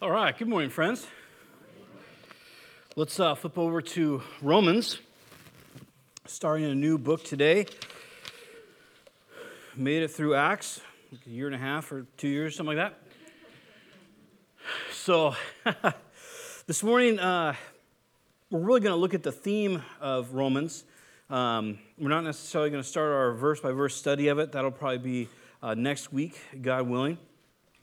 All right, good morning, friends. Let's uh, flip over to Romans, starting a new book today. Made it through Acts, like a year and a half or two years, something like that. So, this morning, uh, we're really going to look at the theme of Romans. Um, we're not necessarily going to start our verse by verse study of it. That'll probably be uh, next week, God willing.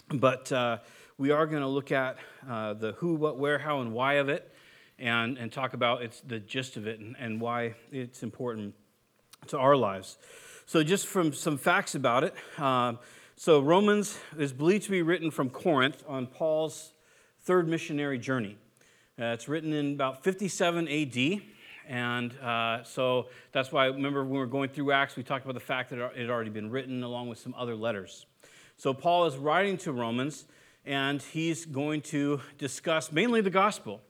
But uh, we are going to look at uh, the who, what, where, how, and why of it, and, and talk about its, the gist of it and, and why it's important to our lives. So, just from some facts about it. Uh, so, Romans is believed to be written from Corinth on Paul's third missionary journey. Uh, it's written in about 57 AD. And uh, so that's why, remember, when we were going through Acts, we talked about the fact that it had already been written along with some other letters. So Paul is writing to Romans, and he's going to discuss mainly the gospel.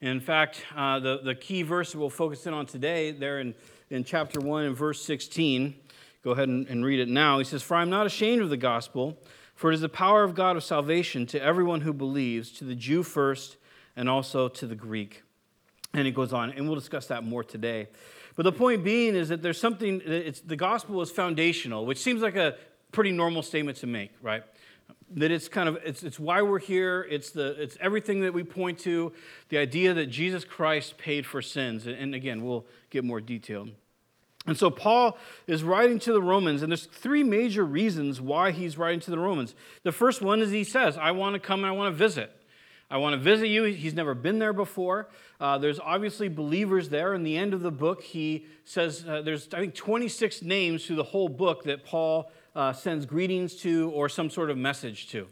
In fact, uh, the, the key verse that we'll focus in on today, there in, in chapter 1 and verse 16, go ahead and, and read it now. He says, For I'm not ashamed of the gospel, for it is the power of God of salvation to everyone who believes, to the Jew first, and also to the Greek. And it goes on, and we'll discuss that more today. But the point being is that there's something, that it's, the gospel is foundational, which seems like a pretty normal statement to make, right? That it's kind of, it's, it's why we're here, it's, the, it's everything that we point to, the idea that Jesus Christ paid for sins. And again, we'll get more detailed. And so Paul is writing to the Romans, and there's three major reasons why he's writing to the Romans. The first one is he says, I want to come and I want to visit. I want to visit you. He's never been there before. Uh, there's obviously believers there. In the end of the book, he says uh, there's, I think, 26 names through the whole book that Paul uh, sends greetings to or some sort of message to.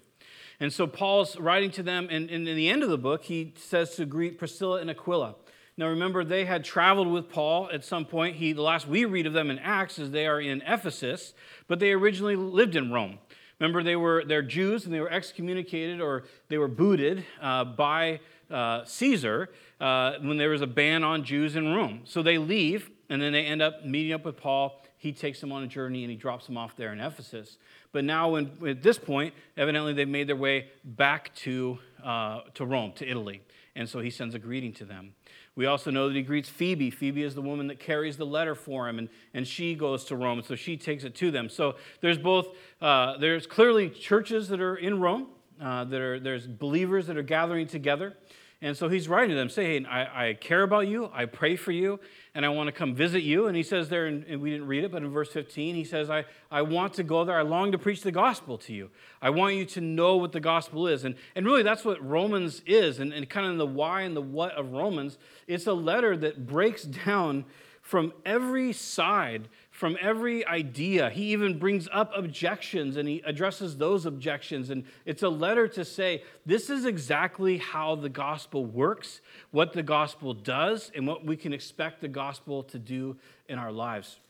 And so Paul's writing to them, and, and in the end of the book, he says to greet Priscilla and Aquila. Now remember, they had traveled with Paul at some point. He, the last we read of them in Acts is they are in Ephesus, but they originally lived in Rome. Remember, they were they're Jews and they were excommunicated or they were booted uh, by uh, Caesar uh, when there was a ban on Jews in Rome. So they leave and then they end up meeting up with Paul. He takes them on a journey and he drops them off there in Ephesus. But now, when, at this point, evidently they've made their way back to, uh, to Rome, to Italy. And so he sends a greeting to them. We also know that he greets Phoebe. Phoebe is the woman that carries the letter for him, and, and she goes to Rome, so she takes it to them. So there's both, uh, there's clearly churches that are in Rome, uh, that are, there's believers that are gathering together. And so he's writing to them, saying, I, I care about you, I pray for you, and I want to come visit you. And he says there, and we didn't read it, but in verse 15, he says, I, I want to go there. I long to preach the gospel to you. I want you to know what the gospel is. And, and really, that's what Romans is, and, and kind of the why and the what of Romans. It's a letter that breaks down from every side from every idea. He even brings up objections and he addresses those objections. And it's a letter to say, this is exactly how the gospel works, what the gospel does, and what we can expect the gospel to do in our lives.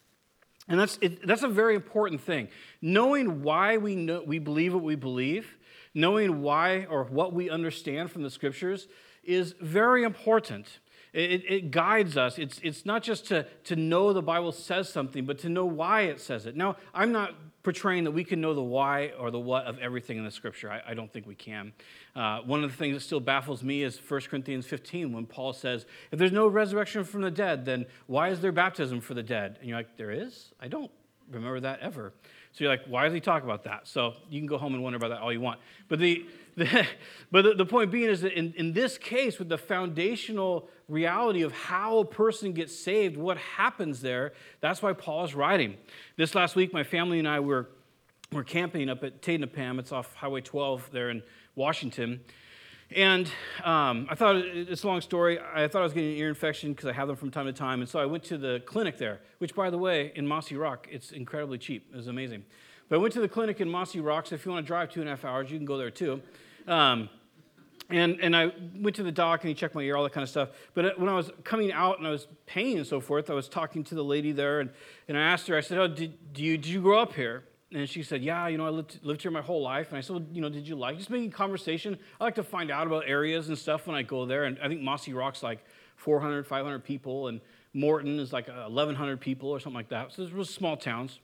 And that's, it, that's a very important thing. Knowing why we, know, we believe what we believe, knowing why or what we understand from the scriptures is very important. It, it, guides us. It's, it's not just to, to know the Bible says something, but to know why it says it. Now, I'm not portraying that we can know the why or the what of everything in the scripture. I, I don't think we can. Uh, one of the things that still baffles me is 1 Corinthians 15 when Paul says, If there's no resurrection from the dead, then why is there baptism for the dead? And you're like, There is? I don't remember that ever. So you're like, why does he talk about that? So you can go home and wonder about that all you want. But the, the but the, the, point being is that in, in this case, with the foundational reality of how a person gets saved, what happens there, that's why Paul is writing. This last week, my family and I were, were camping up at Taidnapam. It's off Highway 12 there in Washington. And um, I thought, it's a long story. I thought I was getting an ear infection because I have them from time to time. And so I went to the clinic there, which, by the way, in Mossyrock, it's incredibly cheap. It was amazing. But I went to the clinic in Mossyrock. So if you want to drive two and a half hours, you can go there too. Um, and, and I went to the doc and he checked my ear, all that kind of stuff. But uh, when I was coming out and I was paying and so forth, I was talking to the lady there and, and I asked her, I said, Oh, did, you, did you grow up here? And she said, Yeah, you know, I lived, lived here my whole life. And I said, Well, you know, did you like just making conversation? I like to find out about areas and stuff when I go there. And I think Mossyrock's like 400, 500 people, and Morton is like 1,100 people or something like that. So those small towns.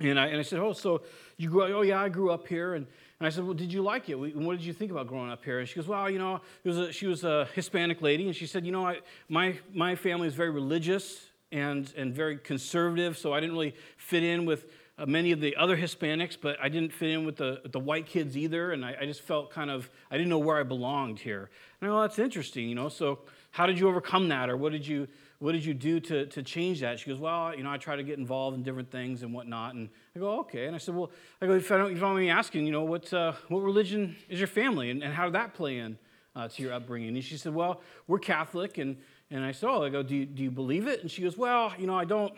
And I, and I said, Oh, so you grew up? Oh, yeah, I grew up here. And, and I said, Well, did you like it? What did you think about growing up here? And she goes, Well, you know, was a, she was a Hispanic lady. And she said, You know, I, my, my family is very religious and, and very conservative, so I didn't really fit in with uh, many of the other Hispanics, but I didn't fit in with the, the white kids either. And I, I, just felt kind of, I didn't know where I belonged here. And I go, well, that's interesting, you know. So how did you overcome that? Or what did you, what did you do to, to change that? She goes, well, you know, I try to get involved in different things and whatnot. And I go, okay. And I said, well, I go, if I don't, if you don't mind me asking, you know, what, uh, what religion is your family? And, and how did that play in uh, to your upbringing? And she said, well, we're Catholic. And, and I said, oh, I go, do you, do you believe it? And she goes, well, you know, I don't,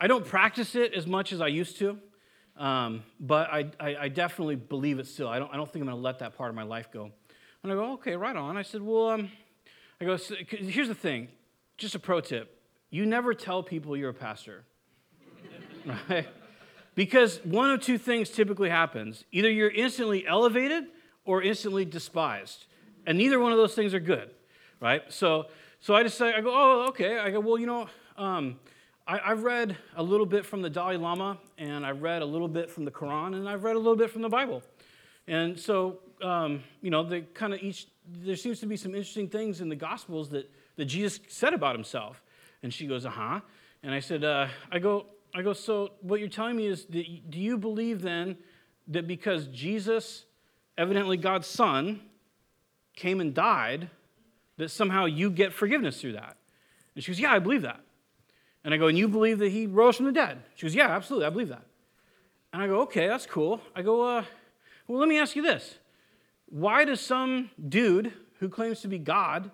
I don't practice it as much as I used to. Um, but I, I, I, definitely believe it still. I don't, I don't think I'm going to let that part of my life go. And I go, okay, right on. I said, well, um, I go, so, here's the thing just a pro tip. You never tell people you're a pastor, right? Because one of two things typically happens either you're instantly elevated or instantly despised. And neither one of those things are good, right? So, so I just say, I go, oh, okay. I go, well, you know, um, I, have read a little bit from the Dalai Lama, and I've read a little bit from the Quran, and I've read a little bit from the Bible. And so, um, you know, they kind of each, there seems to be some interesting things in the Gospels that that Jesus said about himself. And she goes, uh huh. And I said, uh, I go, I go, so what you're telling me is, that, do you believe then that because Jesus, evidently God's son, came and died, that somehow you get forgiveness through that? And she goes, yeah, I believe that. And I go, and you believe that he rose from the dead? She goes, yeah, absolutely, I believe that. And I go, okay, that's cool. I go, uh, well, let me ask you this. Why does some dude who claims to be God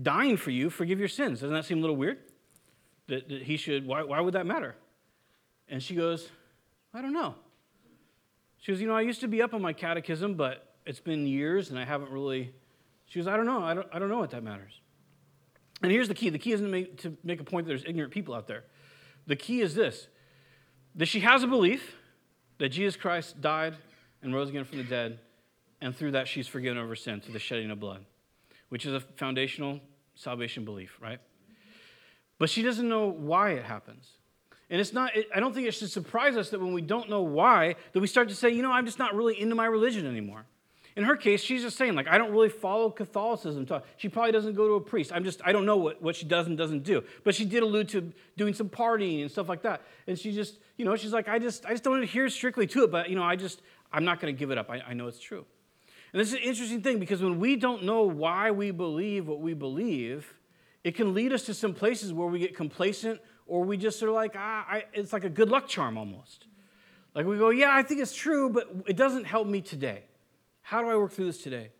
dying for you forgive your sins. Doesn't that seem a little weird? That, that he should, why, why would that matter? And she goes, I don't know. She goes, You know, I used to be up on my catechism, but it's been years and I haven't really. She goes, I don't know. I don't, I don't know what that matters. And here's the key the key isn't to make, to make a point that there's ignorant people out there. The key is this that she has a belief that Jesus Christ died and rose again from the dead, and through that she's forgiven of her sin through the shedding of blood which is a foundational salvation belief, right? But she doesn't know why it happens. And it's not, I don't think it should surprise us that when we don't know why, that we start to say, you know, I'm just not really into my religion anymore. In her case, she's just saying, like, I don't really follow Catholicism. She probably doesn't go to a priest. I'm just, I don't know what, what she does and doesn't do. But she did allude to doing some partying and stuff like that. And she just, you know, she's like, I just, I just don't adhere strictly to it, but, you know, I just, I'm not going to give it up. I, I know it's true. And this is an interesting thing because when we don't know why we believe what we believe, it can lead us to some places where we get complacent or we just are like, ah, I, it's like a good luck charm almost. Like we go, yeah, I think it's true, but it doesn't help me today. How do I work through this today?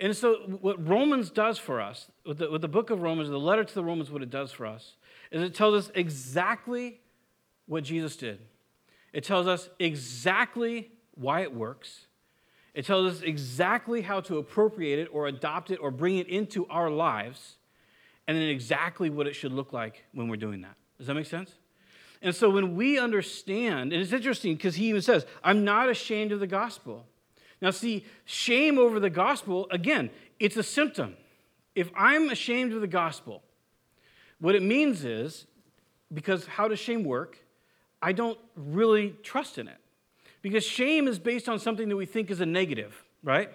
And so, what Romans does for us, with the, with the book of Romans, the letter to the Romans, what it does for us, is it tells us exactly what Jesus did. It tells us exactly why it works. It tells us exactly how to appropriate it or adopt it or bring it into our lives, and then exactly what it should look like when we're doing that. Does that make sense? And so when we understand, and it's interesting because he even says, I'm not ashamed of the gospel. Now, see, shame over the gospel, again, it's a symptom. If I'm ashamed of the gospel, what it means is, because how does shame work? I don't really trust in it. Because shame is based on something that we think is a negative, right?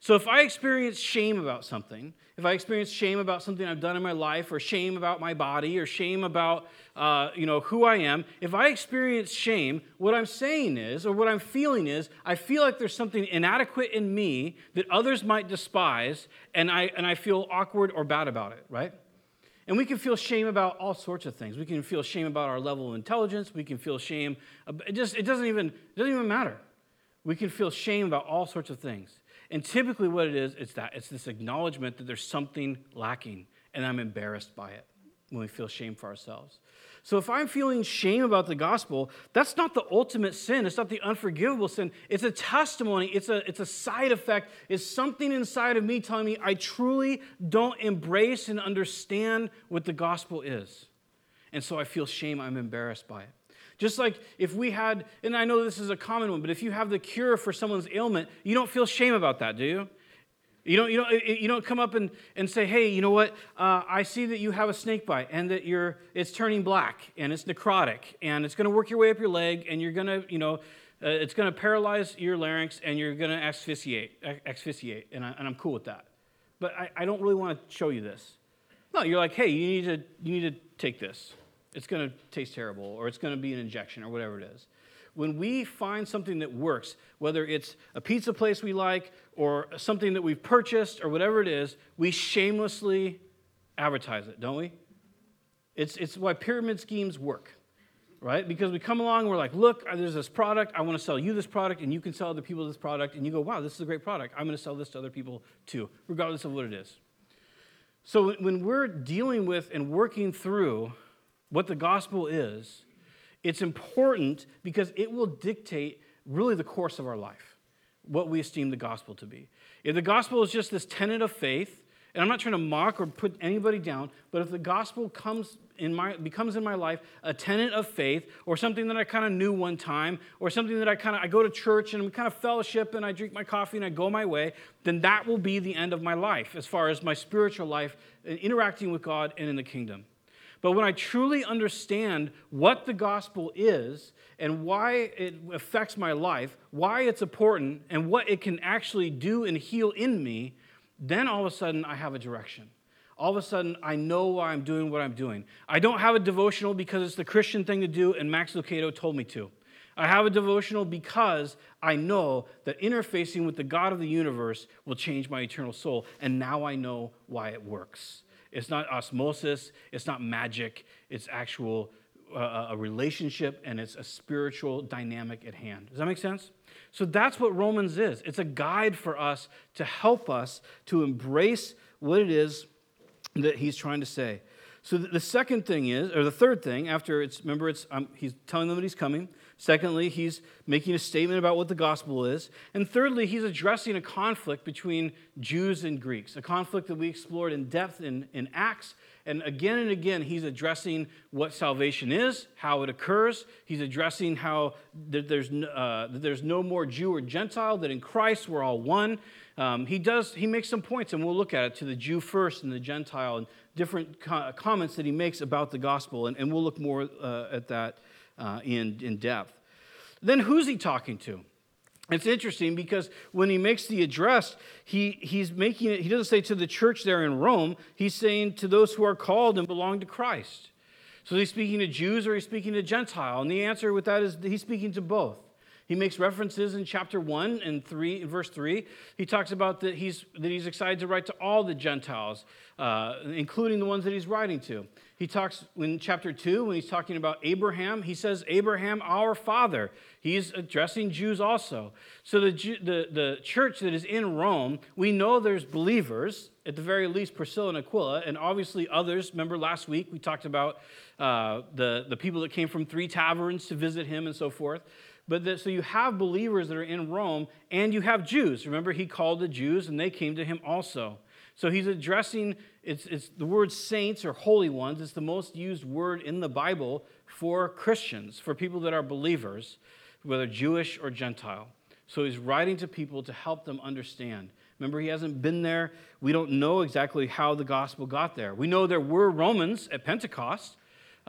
So if I experience shame about something, if I experience shame about something I've done in my life, or shame about my body, or shame about uh, you know who I am, if I experience shame, what I'm saying is, or what I'm feeling is, I feel like there's something inadequate in me that others might despise, and I and I feel awkward or bad about it, right? And we can feel shame about all sorts of things. We can feel shame about our level of intelligence. We can feel shame. It just it doesn't even it doesn't even matter. We can feel shame about all sorts of things. And typically, what it is, it's that it's this acknowledgement that there's something lacking, and I'm embarrassed by it when we feel shame for ourselves. So if I'm feeling shame about the gospel, that's not the ultimate sin. It's not the unforgivable sin. It's a testimony, it's a, it's a side effect. It's something inside of me telling me I truly don't embrace and understand what the gospel is. And so I feel shame, I'm embarrassed by it. Just like if we had, and I know this is a common one, but if you have the cure for someone's ailment, you don't feel shame about that, do you? You don't, you don't, you don't come up and, and say, hey, you know what? Uh, I see that you have a snake bite and that you're, it's turning black and it's necrotic and it's going to work your way up your leg and you're going to, you know, uh, it's going to paralyze your larynx and you're going to asphyxiate, asphyxiate and, I, I'm cool with that. But I, I don't really want to show you this. No, you're like, hey, you need to, you need to take this. It's going to taste terrible or it's going to be an injection or whatever it is when we find something that works, whether it's a pizza place we like or something that we've purchased or whatever it is, we shamelessly advertise it, don't we? It's, it's why pyramid schemes work, right? Because we come along and we're like, look, uh, there's this product. I want to sell you this product, and you can sell other people this product. And you go, wow, this is a great product. I'm going to sell this to other people too, regardless of what it is. So when we're dealing with and working through what the gospel is, it's important because it will dictate really the course of our life, what we esteem the gospel to be. If the gospel is just this tenet of faith, and I'm not trying to mock or put anybody down, but if the gospel comes in my, becomes in my life a tenet of faith, or something that I kind of knew one time, or something that I kind of I go to church and we kind of fellowship and I drink my coffee and I go my way, then that will be the end of my life as far as my spiritual life, and interacting with God and in the kingdom. But when I truly understand what the gospel is and why it affects my life, why it's important, and what it can actually do and heal in me, then all of a sudden I have a direction. All of a sudden I know why I'm doing what I'm doing. I don't have a devotional because it's the Christian thing to do and Max Lucado told me to. I have a devotional because I know that interfacing with the God of the universe will change my eternal soul, and now I know why it works. It's not osmosis, it's not magic, it's actual uh, a relationship and it's a spiritual dynamic at hand. Does that make sense? So that's what Romans is. It's a guide for us to help us to embrace what it is that he's trying to say. So the second thing is, or the third thing, after it's, remember, it's, um, he's telling them that he's coming. Secondly, he's making a statement about what the gospel is. And thirdly, he's addressing a conflict between Jews and Greeks, a conflict that we explored in depth in, in Acts. And again and again, he's addressing what salvation is, how it occurs. He's addressing how there's, uh, there's no more Jew or Gentile, that in Christ we're all one. Um, he does, he makes some points, and we'll look at it to the Jew first and the Gentile, and different co- comments that he makes about the gospel. And, and we'll look more uh, at that uh, in, in depth. Then who's he talking to? It's interesting because when he makes the address, he, he's making it, he doesn't say to the church there in Rome, he's saying to those who are called and belong to Christ. So he's speaking to Jews or he's speaking to Gentile? And the answer with that is he's speaking to both. He makes references in chapter 1 and 3, in verse 3. He talks about that he's, that he's excited to write to all the Gentiles, uh, including the ones that he's writing to. He talks in chapter 2, when he's talking about Abraham, he says, Abraham, our father. He's addressing Jews also. So the, the, the church that is in Rome, we know there's believers, at the very least Priscilla and Aquila, and obviously others. Remember last week we talked about uh, the, the people that came from three taverns to visit him and so forth. But the, so you have believers that are in Rome, and you have Jews. Remember, he called the Jews, and they came to him also. So he's addressing, it's, it's the word saints or holy ones. It's the most used word in the Bible for Christians, for people that are believers, whether Jewish or Gentile. So he's writing to people to help them understand. Remember, he hasn't been there. We don't know exactly how the gospel got there. We know there were Romans at Pentecost.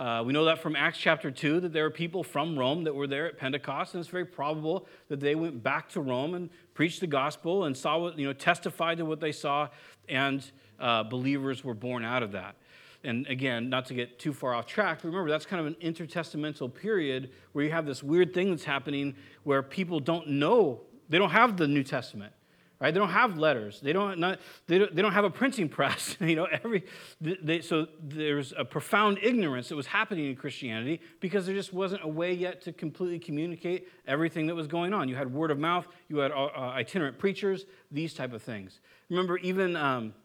Uh, we know that from Acts chapter 2 that there are people from Rome that were there at Pentecost, and it's very probable that they went back to Rome and preached the gospel and saw what, you know, testified to what they saw, and uh, believers were born out of that. And again, not to get too far off track, remember that's kind of an intertestamental period where you have this weird thing that's happening where people don't know, they don't have the New Testament right? They don't have letters. They don't, not, they don't, they don't have a printing press. you know, every, they, so there's a profound ignorance that was happening in Christianity because there just wasn't a way yet to completely communicate everything that was going on. You had word of mouth, you had uh, uh itinerant preachers, these type of things. Remember, even um,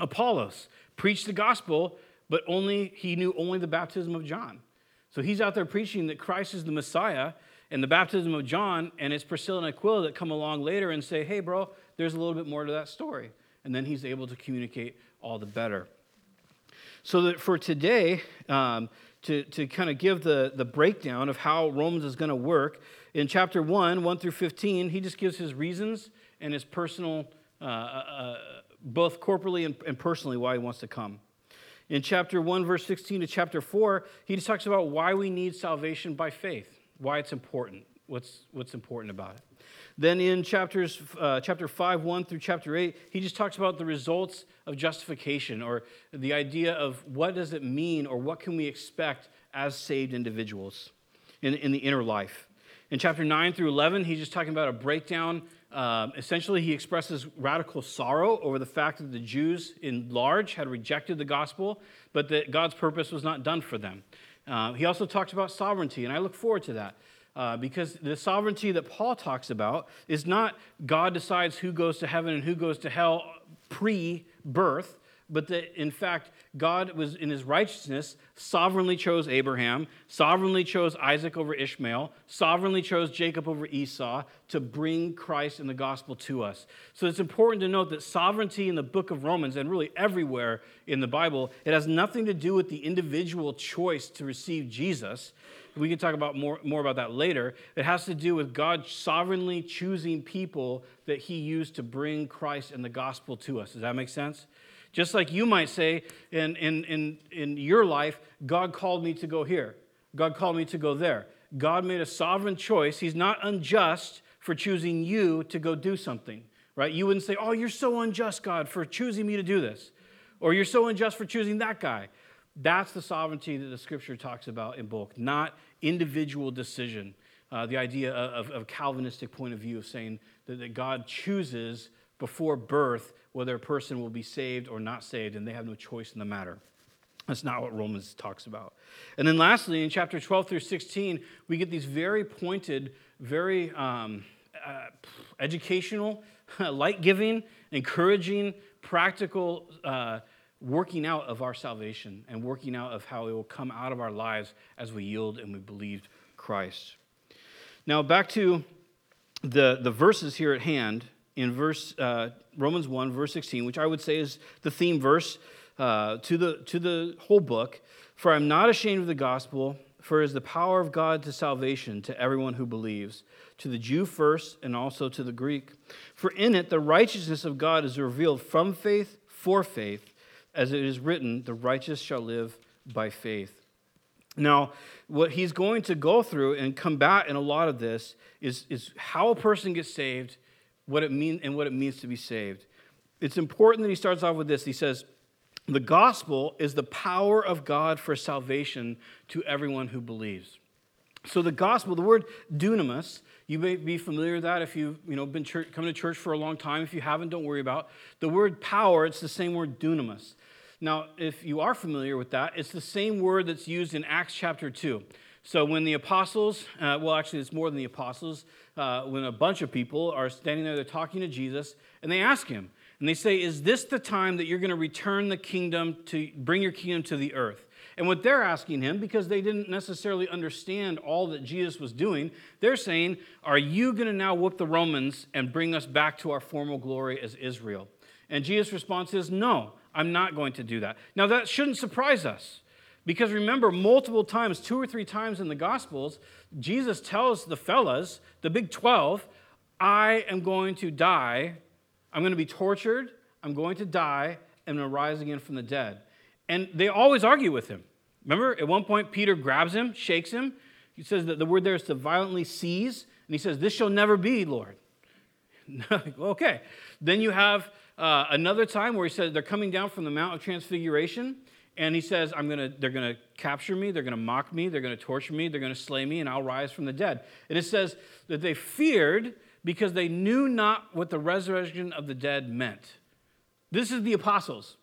Apollos preached the gospel, but only he knew only the baptism of John. So he's out there preaching that Christ is the Messiah and the baptism of John, and it's Priscilla and Aquila that come along later and say, hey, bro, there's a little bit more to that story. And then he's able to communicate all the better. So that for today, um, to, to kind of give the, the breakdown of how Romans is going to work, in chapter 1, 1 through 15, he just gives his reasons and his personal uh, uh, both corporally and, and personally, why he wants to come. In chapter 1, verse 16 to chapter 4, he just talks about why we need salvation by faith, why it's important, what's, what's important about it. Then in chapters, uh, chapter 5, 1 through chapter 8, he just talks about the results of justification or the idea of what does it mean or what can we expect as saved individuals in, in the inner life. In chapter 9 through 11, he's just talking about a breakdown. Um, essentially, he expresses radical sorrow over the fact that the Jews in large had rejected the gospel, but that God's purpose was not done for them. Uh, he also talks about sovereignty, and I look forward to that. Uh, because the sovereignty that Paul talks about is not God decides who goes to heaven and who goes to hell pre birth, but that in fact, God was in his righteousness sovereignly chose Abraham, sovereignly chose Isaac over Ishmael, sovereignly chose Jacob over Esau to bring Christ and the gospel to us. So it's important to note that sovereignty in the book of Romans and really everywhere in the Bible, it has nothing to do with the individual choice to receive Jesus. We can talk about more, more about that later. It has to do with God sovereignly choosing people that he used to bring Christ and the gospel to us. Does that make sense? Just like you might say in, in, in, in your life, God called me to go here, God called me to go there. God made a sovereign choice. He's not unjust for choosing you to go do something, right? You wouldn't say, Oh, you're so unjust, God, for choosing me to do this. Or you're so unjust for choosing that guy. That's the sovereignty that the scripture talks about in bulk, not individual decision. Uh, the idea of, of Calvinistic point of view of saying that, that God chooses before birth whether a person will be saved or not saved, and they have no choice in the matter. That's not what Romans talks about. And then lastly, in chapter 12 through 16, we get these very pointed, very um, uh, educational, light giving, encouraging, practical uh, working out of our salvation and working out of how it will come out of our lives as we yield and we believe Christ. Now, back to the, the verses here at hand in verse uh, Romans 1, verse 16, which I would say is the theme verse uh, to, the, to the whole book. For I'm not ashamed of the gospel, for it is the power of God to salvation to everyone who believes, to the Jew first and also to the Greek. For in it the righteousness of God is revealed from faith for faith, as it is written, the righteous shall live by faith. Now, what he's going to go through and combat in a lot of this is, is how a person gets saved what it means and what it means to be saved. It's important that he starts off with this. He says, The gospel is the power of God for salvation to everyone who believes. So the gospel, the word dunamis, you may be familiar with that if you've you know, been church, coming to church for a long time. If you haven't, don't worry about. The word power, it's the same word dunamis. Now, if you are familiar with that, it's the same word that's used in Acts chapter 2. So when the apostles, uh, well, actually, it's more than the apostles, uh, when a bunch of people are standing there, they're talking to Jesus, and they ask him, and they say, Is this the time that you're going to return the kingdom to bring your kingdom to the earth? And what they're asking him, because they didn't necessarily understand all that Jesus was doing, they're saying, Are you going to now whoop the Romans and bring us back to our former glory as Israel? And Jesus' response is, No, I'm not going to do that. Now, that shouldn't surprise us. Because remember, multiple times, two or three times in the Gospels, Jesus tells the fellas, the big 12, I am going to die. I'm going to be tortured. I'm going to die. and I'm going to rise again from the dead. And they always argue with him. Remember, at one point, Peter grabs him, shakes him. He says that the word there is to violently seize. And he says, This shall never be, Lord. okay. Then you have uh, another time where he says they're coming down from the Mount of Transfiguration and he says, I'm gonna, they're going to capture me, they're going to mock me, they're going to torture me, they're going to slay me, and I'll rise from the dead. And it says that they feared because they knew not what the resurrection of the dead meant. This is the apostles,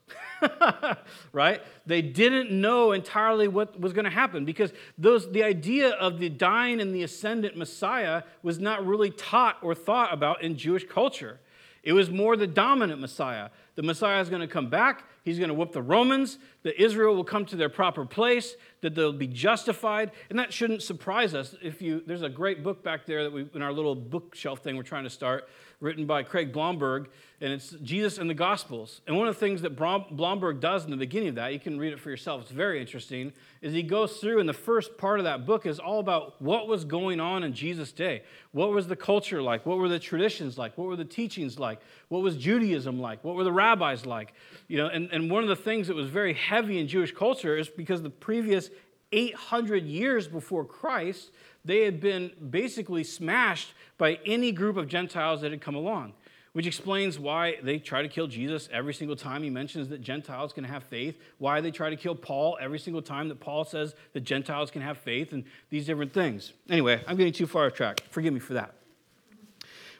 right? They didn't know entirely what was going to happen because those, the idea of the dying and the ascendant Messiah was not really taught or thought about in Jewish culture. It was more the dominant Messiah. The Messiah is going to come back. He's going to whoop the Romans. That Israel will come to their proper place. That they'll be justified. And that shouldn't surprise us. If you, there's a great book back there that we, in our little bookshelf thing we're trying to start, written by Craig Blomberg, and it's Jesus and the Gospels. And one of the things that Blomberg does in the beginning of that, you can read it for yourself, it's very interesting, is he goes through, and the first part of that book is all about what was going on in Jesus' day. What was the culture like? What were the traditions like? What were the teachings like? What was Judaism like? What were the rabbis like? You know, and, and one of the things that was very heavy in Jewish culture is because the previous 800 years before Christ, they had been basically smashed by any group of Gentiles that had come along, which explains why they try to kill Jesus every single time he mentions that Gentiles can have faith, why they try to kill Paul every single time that Paul says that Gentiles can have faith, and these different things. Anyway, I'm getting too far off track. Forgive me for that.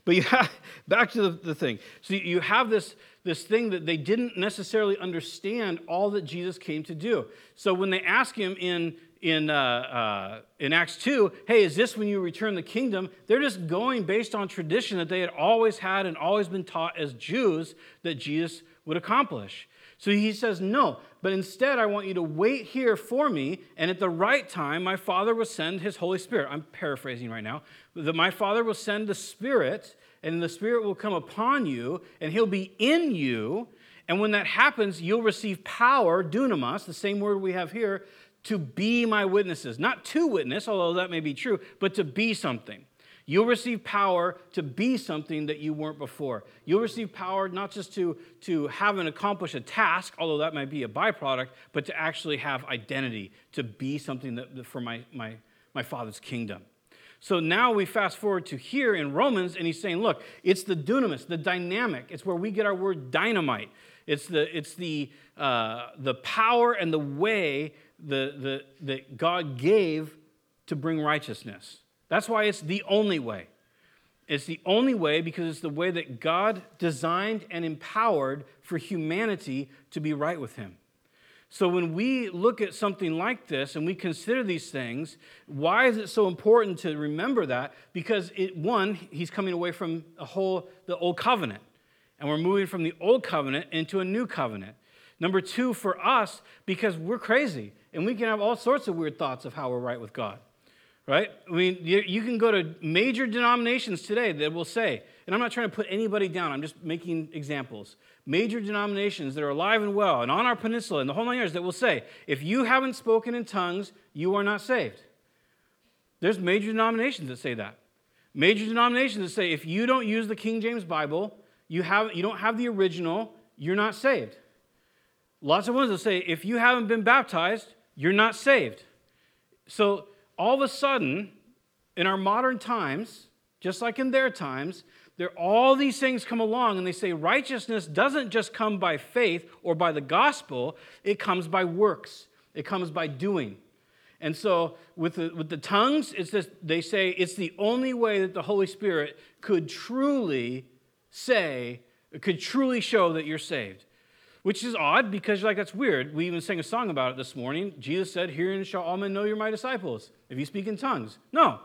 But you have, back to the, the thing. So you have this, this thing that they didn't necessarily understand all that Jesus came to do. So when they ask him in in, uh, uh, in Acts 2, hey, is this when you return the kingdom? They're just going based on tradition that they had always had and always been taught as Jews that Jesus would accomplish. So he says, no, but instead I want you to wait here for me, and at the right time, my Father will send his Holy Spirit. I'm paraphrasing right now. That my Father will send the Spirit, and the Spirit will come upon you, and he'll be in you. And when that happens, you'll receive power, dunamis, the same word we have here, to be my witnesses. Not to witness, although that may be true, but to be something. You'll receive power to be something that you weren't before. You'll receive power not just to, to have and accomplish a task, although that might be a byproduct, but to actually have identity, to be something that, for my, my, my Father's kingdom. So now we fast forward to here in Romans, and he's saying, look, it's the dunamis, the dynamic. It's where we get our word dynamite. It's the, it's the, uh, the power and the way the, the, that God gave to bring righteousness. That's why it's the only way. It's the only way because it's the way that God designed and empowered for humanity to be right with Him. So when we look at something like this and we consider these things, why is it so important to remember that? Because it, one, he's coming away from a whole the old covenant, and we're moving from the old covenant into a new covenant. Number two, for us, because we're crazy and we can have all sorts of weird thoughts of how we're right with God, right? I mean, you, you can go to major denominations today that will say, and I'm not trying to put anybody down, I'm just making examples. Major denominations that are alive and well and on our peninsula and the whole nine yards that will say, if you haven't spoken in tongues, you are not saved. There's major denominations that say that. Major denominations that say, if you don't use the King James Bible, you, have, you don't have the original, you're not saved. Lots of ones that say, if you haven't been baptized, you're not saved. So all of a sudden, in our modern times, just like in their times, there all these things come along and they say righteousness doesn't just come by faith or by the gospel, it comes by works. It comes by doing. And so with the, with the tongues, it's just, they say it's the only way that the Holy Spirit could truly say, could truly show that you're saved which is odd because you're like, that's weird. We even sang a song about it this morning. Jesus said, Herein shall all men know you're my disciples, if you speak in tongues. No,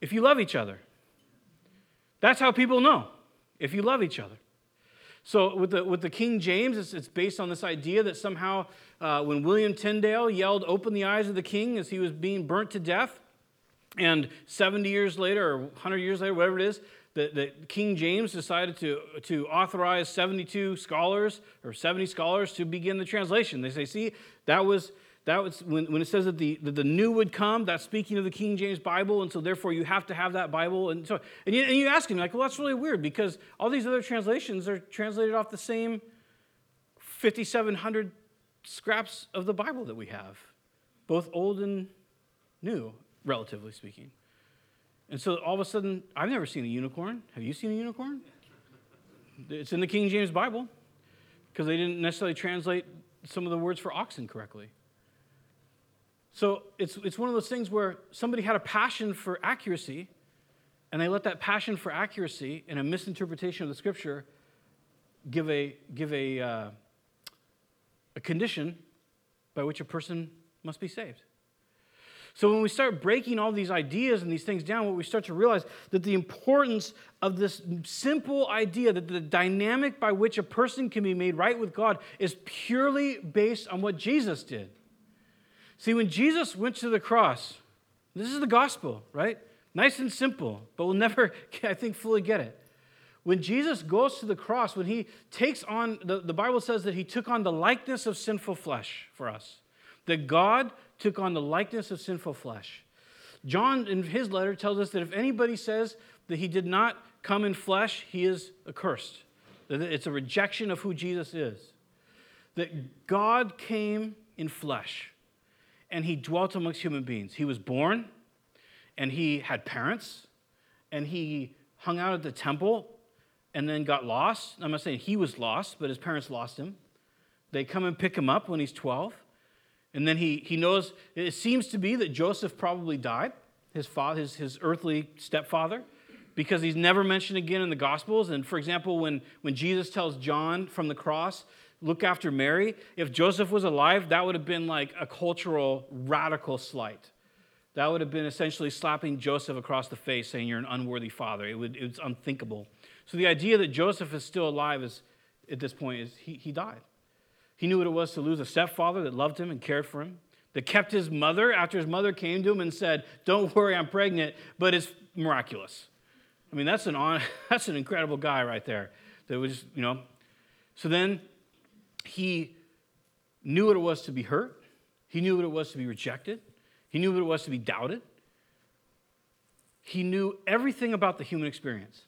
if you love each other. That's how people know, if you love each other. So with the, with the King James, it's, it's based on this idea that somehow uh, when William Tyndale yelled, Open the eyes of the king as he was being burnt to death, and 70 years later, or 100 years later, whatever it is, that, that King James decided to, to authorize 72 scholars or 70 scholars to begin the translation. They say, see, that was, that was when, when it says that the, that the new would come, that's speaking of the King James Bible, and so therefore you have to have that Bible. And so and you, and you ask him, like, well, that's really weird because all these other translations are translated off the same 5,700 scraps of the Bible that we have, both old and new, relatively speaking. And so all of a sudden, I've never seen a unicorn. Have you seen a unicorn? It's in the King James Bible because they didn't necessarily translate some of the words for oxen correctly. So it's, it's one of those things where somebody had a passion for accuracy, and they let that passion for accuracy and a misinterpretation of the scripture give a, give a, uh, a condition by which a person must be saved. So when we start breaking all these ideas and these things down, what we start to realize that the importance of this simple idea that the dynamic by which a person can be made right with God is purely based on what Jesus did. See, when Jesus went to the cross, this is the gospel, right? Nice and simple, but we'll never, I think, fully get it. When Jesus goes to the cross, when he takes on, the, the Bible says that he took on the likeness of sinful flesh for us, that God took on the likeness of sinful flesh. John, in his letter, tells us that if anybody says that he did not come in flesh, he is accursed. That it's a rejection of who Jesus is. That God came in flesh and he dwelt amongst human beings. He was born and he had parents and he hung out at the temple and then got lost. I'm not saying he was lost, but his parents lost him. They come and pick him up when he's 12. And then he, he knows, it seems to be that Joseph probably died, his, father, his, his earthly stepfather, because he's never mentioned again in the Gospels. And for example, when, when Jesus tells John from the cross, look after Mary, if Joseph was alive, that would have been like a cultural radical slight. That would have been essentially slapping Joseph across the face, saying, You're an unworthy father. It, would, it's unthinkable. So the idea that Joseph is still alive is, at this point is he, he died. He knew what it was to lose a stepfather that loved him and cared for him, that kept his mother after his mother came to him and said, Don't worry, I'm pregnant, but it's miraculous. I mean, that's an, on, that's an incredible guy right there. That was, you know. So then he knew what it was to be hurt, he knew what it was to be rejected, he knew what it was to be doubted. He knew everything about the human experience.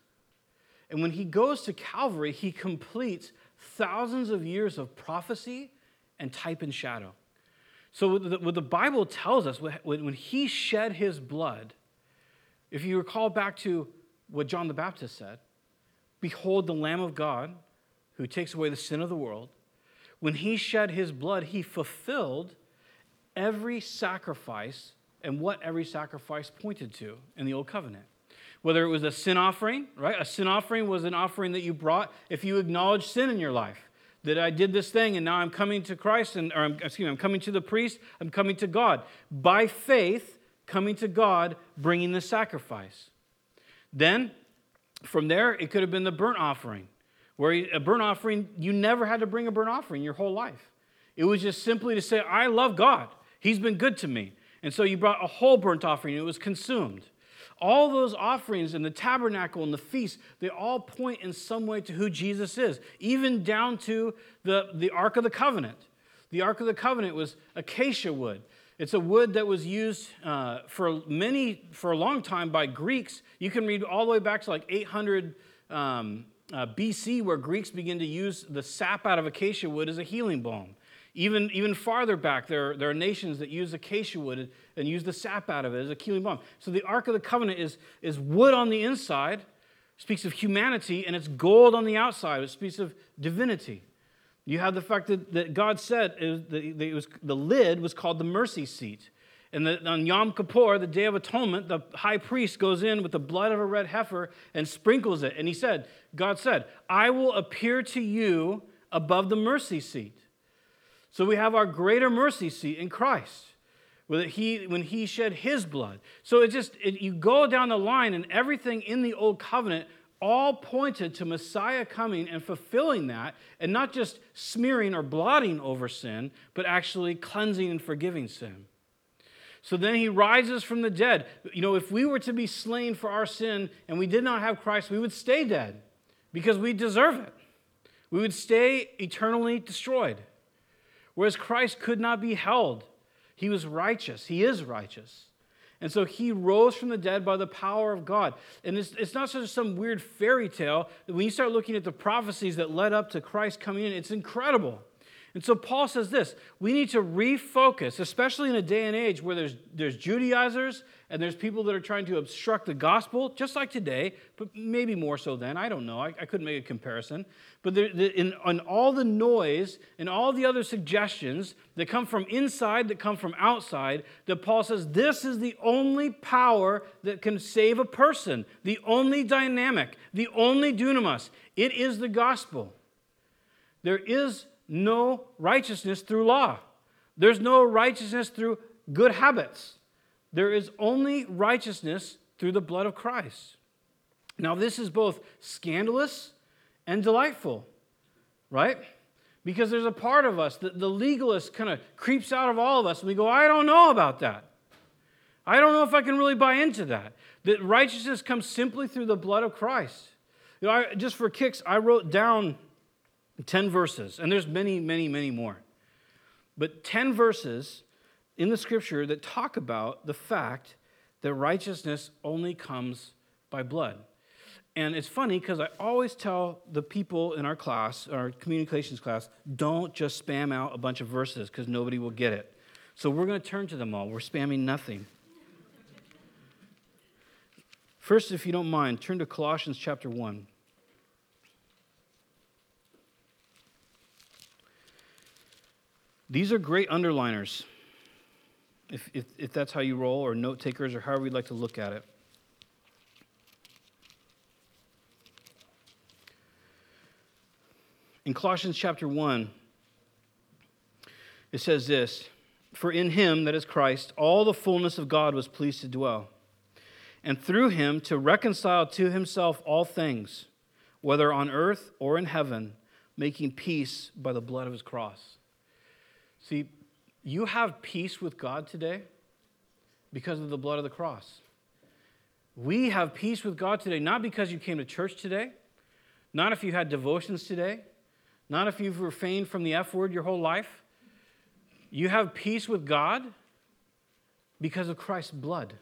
And when he goes to Calvary, he completes thousands of years of prophecy and type and shadow. So, what the Bible tells us, when he shed his blood, if you recall back to what John the Baptist said Behold, the Lamb of God who takes away the sin of the world. When he shed his blood, he fulfilled every sacrifice and what every sacrifice pointed to in the Old Covenant whether it was a sin offering, right? A sin offering was an offering that you brought if you acknowledge sin in your life. That I did this thing and now I'm coming to Christ, and, or I'm, excuse me, I'm coming to the priest, I'm coming to God. By faith, coming to God, bringing the sacrifice. Then, from there, it could have been the burnt offering, where a burnt offering, you never had to bring a burnt offering your whole life. It was just simply to say, I love God. He's been good to me. And so you brought a whole burnt offering, it was consumed. All those offerings in the tabernacle and the feast, they all point in some way to who Jesus is, even down to the, the Ark of the Covenant. The Ark of the Covenant was acacia wood. It's a wood that was used uh, for many, for a long time by Greeks. You can read all the way back to like 800 um, uh, BC, where Greeks begin to use the sap out of acacia wood as a healing balm. Even, even farther back, there, there are nations that use acacia wood and use the sap out of it as a healing balm. So the Ark of the Covenant is, is wood on the inside, speaks of humanity, and it's gold on the outside, it speaks of divinity. You have the fact that, that God said it was, it was, the lid was called the mercy seat. And the, on Yom Kippur, the Day of Atonement, the high priest goes in with the blood of a red heifer and sprinkles it. And he said, God said, I will appear to you above the mercy seat. So we have our greater mercy seat in Christ. When he, when he shed his blood. So it just, it, you go down the line, and everything in the old covenant all pointed to Messiah coming and fulfilling that, and not just smearing or blotting over sin, but actually cleansing and forgiving sin. So then he rises from the dead. You know, if we were to be slain for our sin and we did not have Christ, we would stay dead because we deserve it. We would stay eternally destroyed. Whereas Christ could not be held. He was righteous. He is righteous. And so he rose from the dead by the power of God. And it's, it's not just some weird fairy tale. When you start looking at the prophecies that led up to Christ coming in, it's incredible. And so Paul says this we need to refocus, especially in a day and age where there's, there's Judaizers and there's people that are trying to obstruct the gospel, just like today, but maybe more so then. I don't know. I, I couldn't make a comparison. But there, in, in all the noise and all the other suggestions that come from inside, that come from outside, that Paul says this is the only power that can save a person, the only dynamic, the only dunamis. It is the gospel. There is no righteousness through law. There's no righteousness through good habits. There is only righteousness through the blood of Christ. Now, this is both scandalous and delightful, right? Because there's a part of us that the legalist kind of creeps out of all of us, and we go, I don't know about that. I don't know if I can really buy into that. That righteousness comes simply through the blood of Christ. You know, I, just for kicks, I wrote down 10 verses, and there's many, many, many more. But 10 verses in the scripture that talk about the fact that righteousness only comes by blood. And it's funny because I always tell the people in our class, our communications class, don't just spam out a bunch of verses because nobody will get it. So we're going to turn to them all. We're spamming nothing. First, if you don't mind, turn to Colossians chapter 1. These are great underliners, if, if, if that's how you roll, or note takers, or however you'd like to look at it. In Colossians chapter 1, it says this For in him, that is Christ, all the fullness of God was pleased to dwell, and through him to reconcile to himself all things, whether on earth or in heaven, making peace by the blood of his cross. See, you have peace with God today because of the blood of the cross. We have peace with God today, not because you came to church today, not if you had devotions today, not if you've refrained from the F word your whole life. You have peace with God because of Christ's blood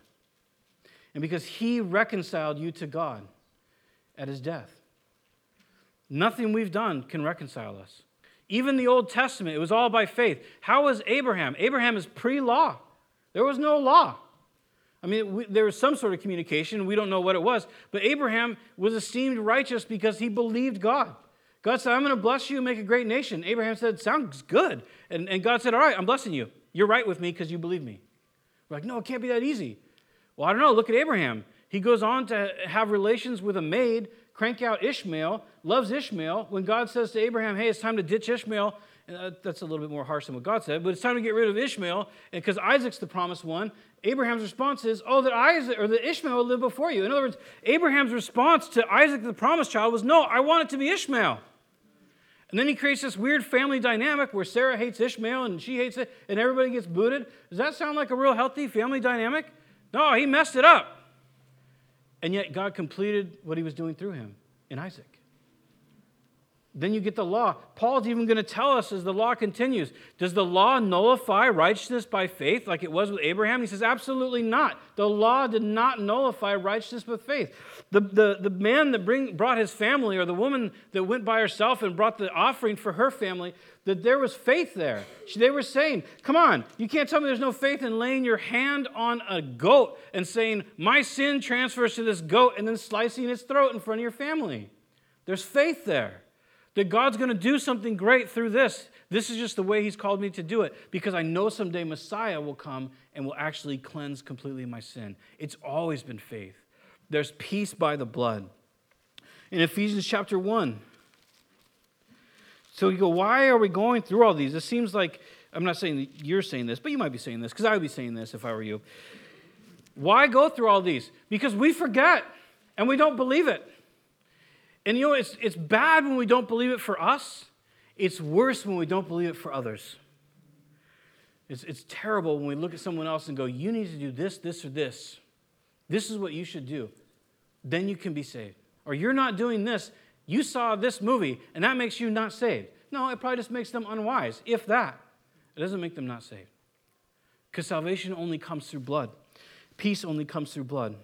and because he reconciled you to God at his death. Nothing we've done can reconcile us. Even the Old Testament, it was all by faith. How was Abraham? Abraham is pre law, there was no law. I mean, we, there was some sort of communication. We don't know what it was. But Abraham was esteemed righteous because he believed God. God said, I'm going to bless you and make a great nation. Abraham said, Sounds good. And, and God said, All right, I'm blessing you. You're right with me because you believe me. We're like, No, it can't be that easy. Well, I don't know. Look at Abraham. He goes on to have relations with a maid, crank out Ishmael, loves Ishmael. When God says to Abraham, Hey, it's time to ditch Ishmael, uh, that's a little bit more harsh than what God said, but it's time to get rid of Ishmael because Isaac's the promised one. Abraham's response is, "Oh, that Isaac or that Ishmael will live before you." In other words, Abraham's response to Isaac, the promised child, was, "No, I want it to be Ishmael." And then he creates this weird family dynamic where Sarah hates Ishmael and she hates it, and everybody gets booted. Does that sound like a real healthy family dynamic? No, he messed it up. And yet God completed what he was doing through him in Isaac. Then you get the law. Paul's even going to tell us as the law continues Does the law nullify righteousness by faith like it was with Abraham? He says, Absolutely not. The law did not nullify righteousness with faith. The, the, the man that bring, brought his family, or the woman that went by herself and brought the offering for her family, that there was faith there. They were saying, Come on, you can't tell me there's no faith in laying your hand on a goat and saying, My sin transfers to this goat, and then slicing its throat in front of your family. There's faith there that God's going to do something great through this. This is just the way He's called me to do it because I know someday Messiah will come and will actually cleanse completely my sin. It's always been faith. There's peace by the blood. In Ephesians chapter 1, so you go, why are we going through all these? It seems like, I'm not saying that you're saying this, but you might be saying this because I would be saying this if I were you. Why go through all these? Because we forget and we don't believe it. And you know, it's, it's bad when we don't believe it for us, it's worse when we don't believe it for others. It's, it's terrible when we look at someone else and go, You need to do this, this, or this. This is what you should do. Then you can be saved. Or you're not doing this. You saw this movie, and that makes you not saved. No, it probably just makes them unwise, if that. It doesn't make them not saved. Because salvation only comes through blood, peace only comes through blood.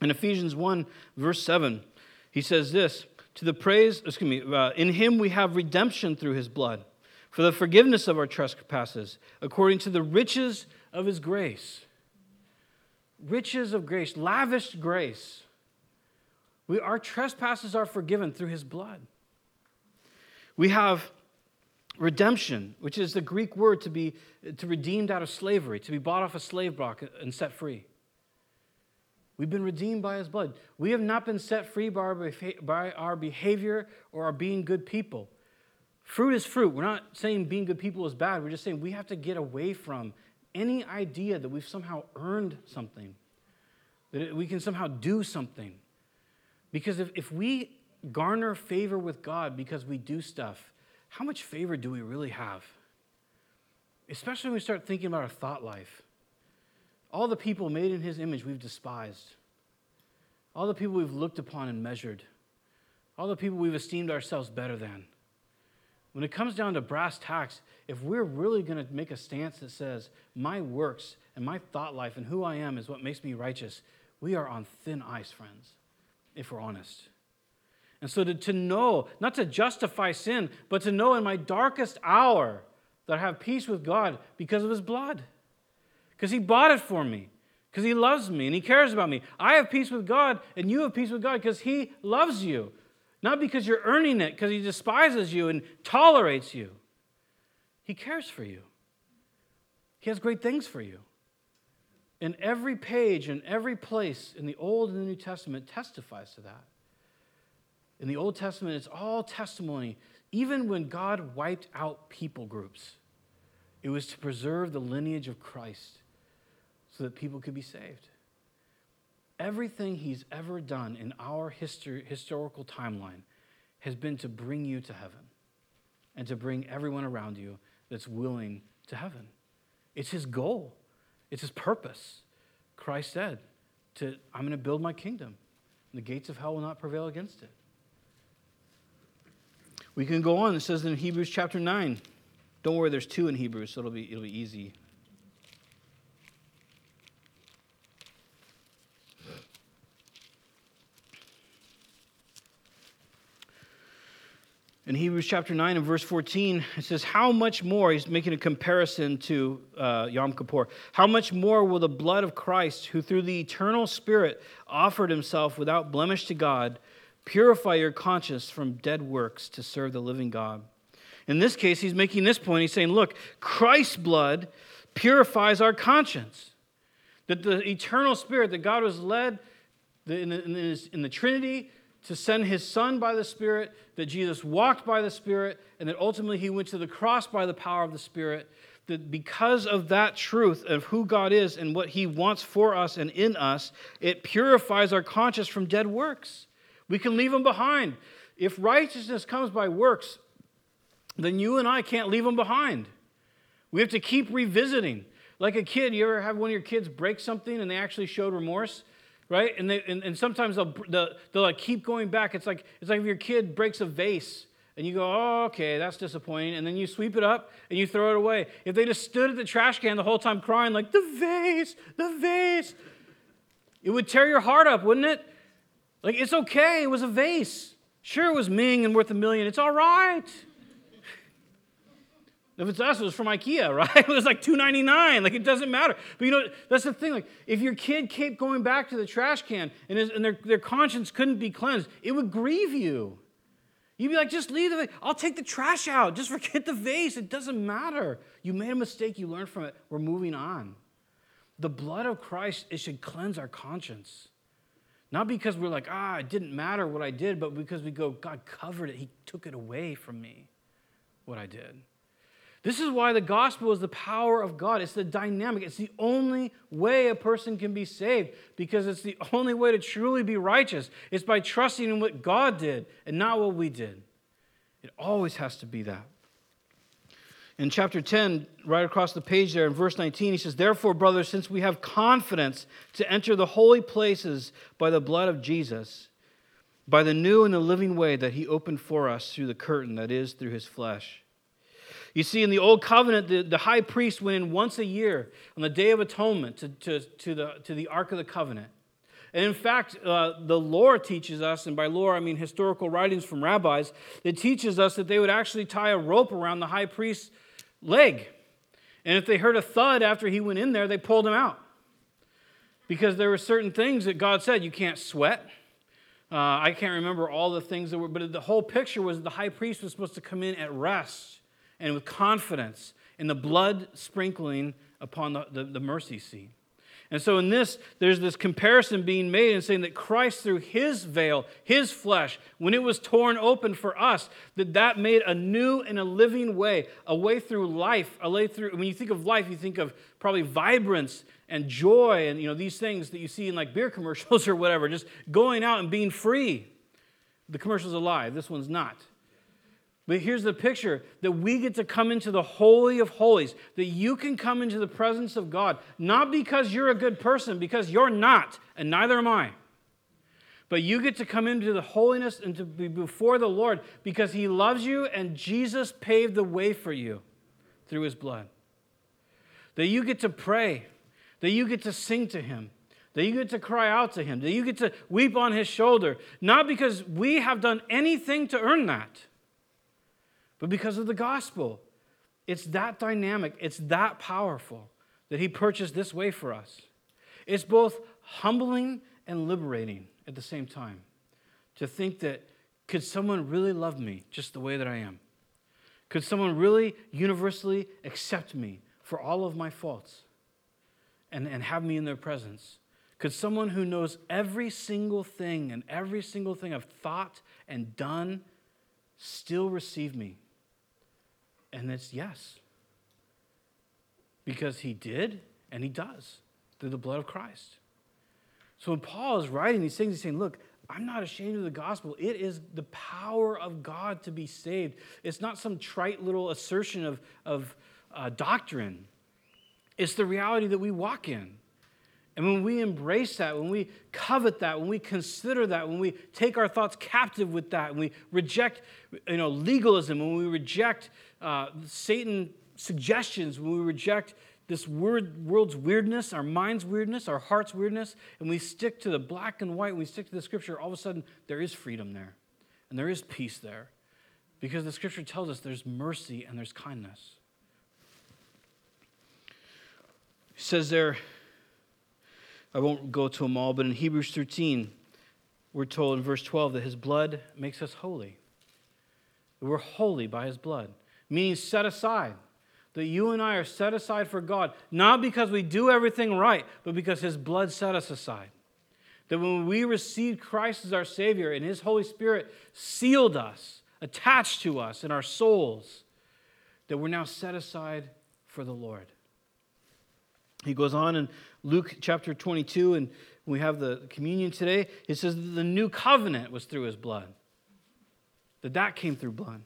In Ephesians 1, verse 7, he says this to the praise, excuse me, uh, in him we have redemption through his blood for the forgiveness of our trespasses according to the riches of his grace. Riches of grace, lavished grace. We, our trespasses are forgiven through his blood. We have redemption, which is the Greek word to be to redeemed out of slavery, to be bought off a slave block and set free. We've been redeemed by his blood. We have not been set free by our, by our behavior or our being good people. Fruit is fruit. We're not saying being good people is bad. We're just saying we have to get away from any idea that we've somehow earned something, that we can somehow do something. Because if, if we garner favor with God because we do stuff, how much favor do we really have? Especially when we start thinking about our thought life. All the people made in his image we've despised. All the people we've looked upon and measured. all the people we've esteemed ourselves better than. When it comes down to brass tacks, if we're really going to make a stance that says, my works and my thought life and who I am is what makes me righteous, we are on thin ice, friends, if we're honest. And so to, to know, not to justify sin, but to know in my darkest hour that I have peace with God because of his blood. Because he bought it for me. Because he loves me and he cares about me. I have peace with God and you have peace with God because he loves you. Not because you're earning it, because he despises you and tolerates you. He cares for you. He has great things for you. And every page and every place in the Old and the New Testament testifies to that. In the Old Testament, it's all testimony. Even when God wiped out people groups, it was to preserve the lineage of Christ so that people could be saved. Everything he's ever done in our history, historical timeline has been to bring you to heaven and to bring everyone around you that's willing to heaven. It's his goal, it's his purpose. Christ said, to, I'm going to build my kingdom, and the gates of hell will not prevail against it. We can go on. It says in Hebrews chapter 9. Don't worry, there's two in Hebrews, so it'll be, it'll be easy. In Hebrews chapter 9 and verse 14, it says, How much more, he's making a comparison to uh, Yom Kippur, how much more will the blood of Christ, who through the eternal Spirit offered himself without blemish to God, purify your conscience from dead works to serve the living God? In this case, he's making this point. He's saying, Look, Christ's blood purifies our conscience. That the eternal Spirit, that God was led in the, in the, in the Trinity, to send his son by the Spirit, that Jesus walked by the Spirit, and that ultimately he went to the cross by the power of the Spirit. That because of that truth of who God is and what he wants for us and in us, it purifies our conscience from dead works. We can leave them behind. If righteousness comes by works, then you and I can't leave them behind. We have to keep revisiting. Like a kid, you ever have one of your kids break something and they actually showed remorse? Right? And, they, and, and sometimes they'll, they'll, they'll like keep going back. It's like, it's like if your kid breaks a vase and you go, oh, okay, that's disappointing. And then you sweep it up and you throw it away. If they just stood at the trash can the whole time crying, like, the vase, the vase, it would tear your heart up, wouldn't it? Like, it's okay, it was a vase. Sure, it was Ming and worth a million. It's all right. If it's us, it was from IKEA, right? It was like $2.99. Like it doesn't matter. But you know, that's the thing. Like if your kid kept going back to the trash can and, his, and their, their conscience couldn't be cleansed, it would grieve you. You'd be like, just leave the I'll take the trash out. Just forget the vase. It doesn't matter. You made a mistake. You learned from it. We're moving on. The blood of Christ, it should cleanse our conscience. Not because we're like, ah, it didn't matter what I did, but because we go, God covered it. He took it away from me, what I did. This is why the gospel is the power of God. It's the dynamic. It's the only way a person can be saved because it's the only way to truly be righteous. It's by trusting in what God did and not what we did. It always has to be that. In chapter 10, right across the page there in verse 19, he says, Therefore, brothers, since we have confidence to enter the holy places by the blood of Jesus, by the new and the living way that he opened for us through the curtain that is through his flesh you see, in the Old Covenant, the, the high priest went in once a year on the Day of Atonement to, to, to, the, to the Ark of the Covenant. And in fact, uh, the lore teaches us, and by lore I mean historical writings from rabbis, it teaches us that they would actually tie a rope around the high priest's leg. And if they heard a thud after he went in there, they pulled him out. Because there were certain things that God said you can't sweat. Uh, I can't remember all the things that were, but the whole picture was the high priest was supposed to come in at rest and with confidence in the blood sprinkling upon the, the, the mercy seat. And so, in this, there's this comparison being made and saying that Christ, through his veil, his flesh, when it was torn open for us, that that made a new and a living way, a way through life, a way through. When you think of life, you think of probably vibrance and joy and you know these things that you see in like beer commercials or whatever, just going out and being free. The commercial's alive. This one's not. But here's the picture that we get to come into the Holy of Holies, that you can come into the presence of God, not because you're a good person, because you're not, and neither am I, But you get to come into the holiness and to be before the Lord because He loves you and Jesus paved the way for you through His blood. That you get to pray, that you get to sing to Him, that you get to cry out to Him, that you get to weep on His shoulder, not because we have done anything to earn that, but because of the gospel. It's that dynamic, it's that powerful that He purchased this way for us. It's both humbling and liberating at the same time. To think that, could someone really love me just the way that I am? Could someone really universally accept me for all of my faults and, and have me in their presence? Could someone who knows every single thing and every single thing I've thought and done still receive me? And it's yes. Because he did and he does through the blood of Christ. So when Paul is writing these things, he's saying, Look, I'm not ashamed of the gospel. It is the power of God to be saved. It's not some trite little assertion of, of uh, doctrine, it's the reality that we walk in. And when we embrace that, when we covet that, when we consider that, when we take our thoughts captive with that, when we reject you know, legalism, when we reject uh, Satan suggestions, when we reject this word, world's weirdness, our mind's weirdness, our heart's weirdness, and we stick to the black and white, we stick to the scripture, all of a sudden there is freedom there. And there is peace there. Because the scripture tells us there's mercy and there's kindness. He says there, I won't go to them all, but in Hebrews 13, we're told in verse 12 that his blood makes us holy. We're holy by his blood, meaning set aside that you and I are set aside for God, not because we do everything right, but because His blood set us aside. That when we received Christ as our Savior and His Holy Spirit sealed us, attached to us in our souls, that we're now set aside for the Lord. He goes on in Luke chapter 22, and we have the communion today. It says the new covenant was through his blood, that that came through blood.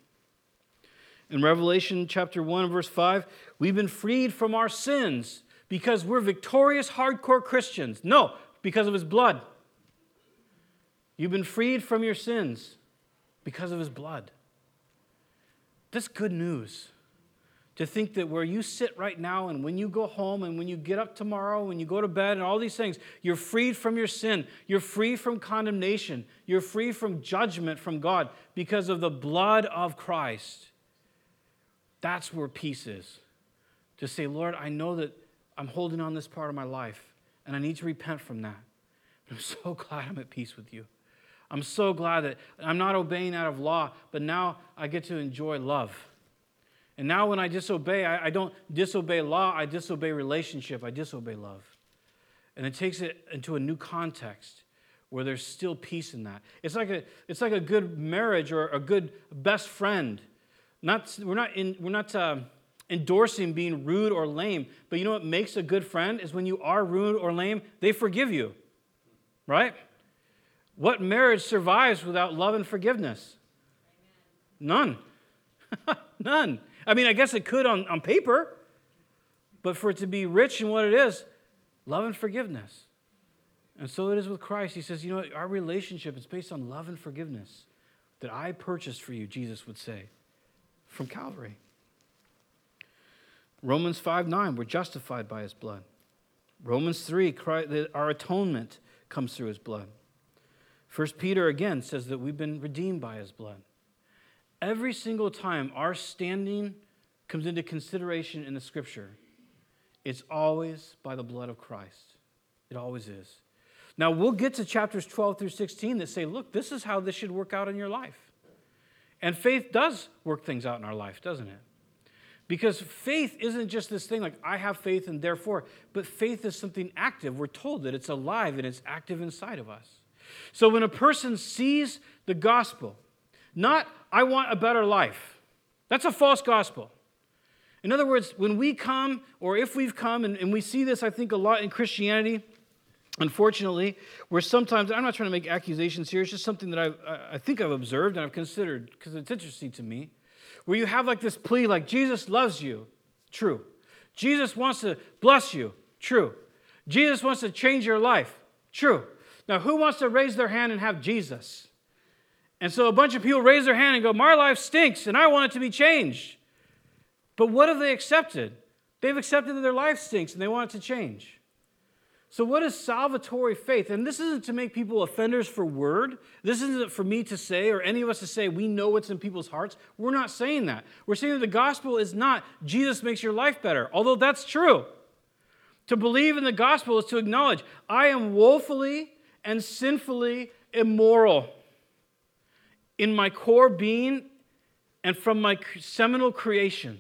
In Revelation chapter 1, verse 5, we've been freed from our sins because we're victorious, hardcore Christians. No, because of his blood. You've been freed from your sins because of his blood. That's good news. To think that where you sit right now and when you go home and when you get up tomorrow, when you go to bed and all these things, you're freed from your sin. You're free from condemnation. You're free from judgment from God because of the blood of Christ. That's where peace is. To say, Lord, I know that I'm holding on this part of my life and I need to repent from that. But I'm so glad I'm at peace with you. I'm so glad that I'm not obeying out of law, but now I get to enjoy love. And now when I disobey, I, I don't disobey law, I disobey relationship, I disobey love. And it takes it into a new context where there's still peace in that. It's like a, it's like a good marriage or a good best friend not, we're not, in, we're not uh, endorsing being rude or lame, but you know what makes a good friend is when you are rude or lame, they forgive you, right? What marriage survives without love and forgiveness? None. None. I mean, I guess it could on, on paper, but for it to be rich in what it is, love and forgiveness. And so it is with Christ. He says, you know, our relationship is based on love and forgiveness that I purchased for you, Jesus would say from Calvary. Romans 5 9, we're justified by his blood. Romans 3, our atonement comes through his blood. 1 Peter again says that we've been redeemed by his blood. Every single time our standing comes into consideration in the scripture, it's always by the blood of Christ. It always is. Now, we'll get to chapters 12 through 16 that say, look, this is how this should work out in your life. And faith does work things out in our life, doesn't it? Because faith isn't just this thing like, I have faith and therefore, but faith is something active. We're told that it's alive and it's active inside of us. So when a person sees the gospel, not, I want a better life, that's a false gospel. In other words, when we come, or if we've come, and, and we see this, I think, a lot in Christianity, Unfortunately, where sometimes, I'm not trying to make accusations here, it's just something that I've, I think I've observed and I've considered because it's interesting to me, where you have like this plea like, Jesus loves you. True. Jesus wants to bless you. True. Jesus wants to change your life. True. Now, who wants to raise their hand and have Jesus? And so a bunch of people raise their hand and go, My life stinks and I want it to be changed. But what have they accepted? They've accepted that their life stinks and they want it to change. So, what is salvatory faith? And this isn't to make people offenders for word. This isn't for me to say or any of us to say we know what's in people's hearts. We're not saying that. We're saying that the gospel is not Jesus makes your life better, although that's true. To believe in the gospel is to acknowledge I am woefully and sinfully immoral in my core being and from my seminal creation.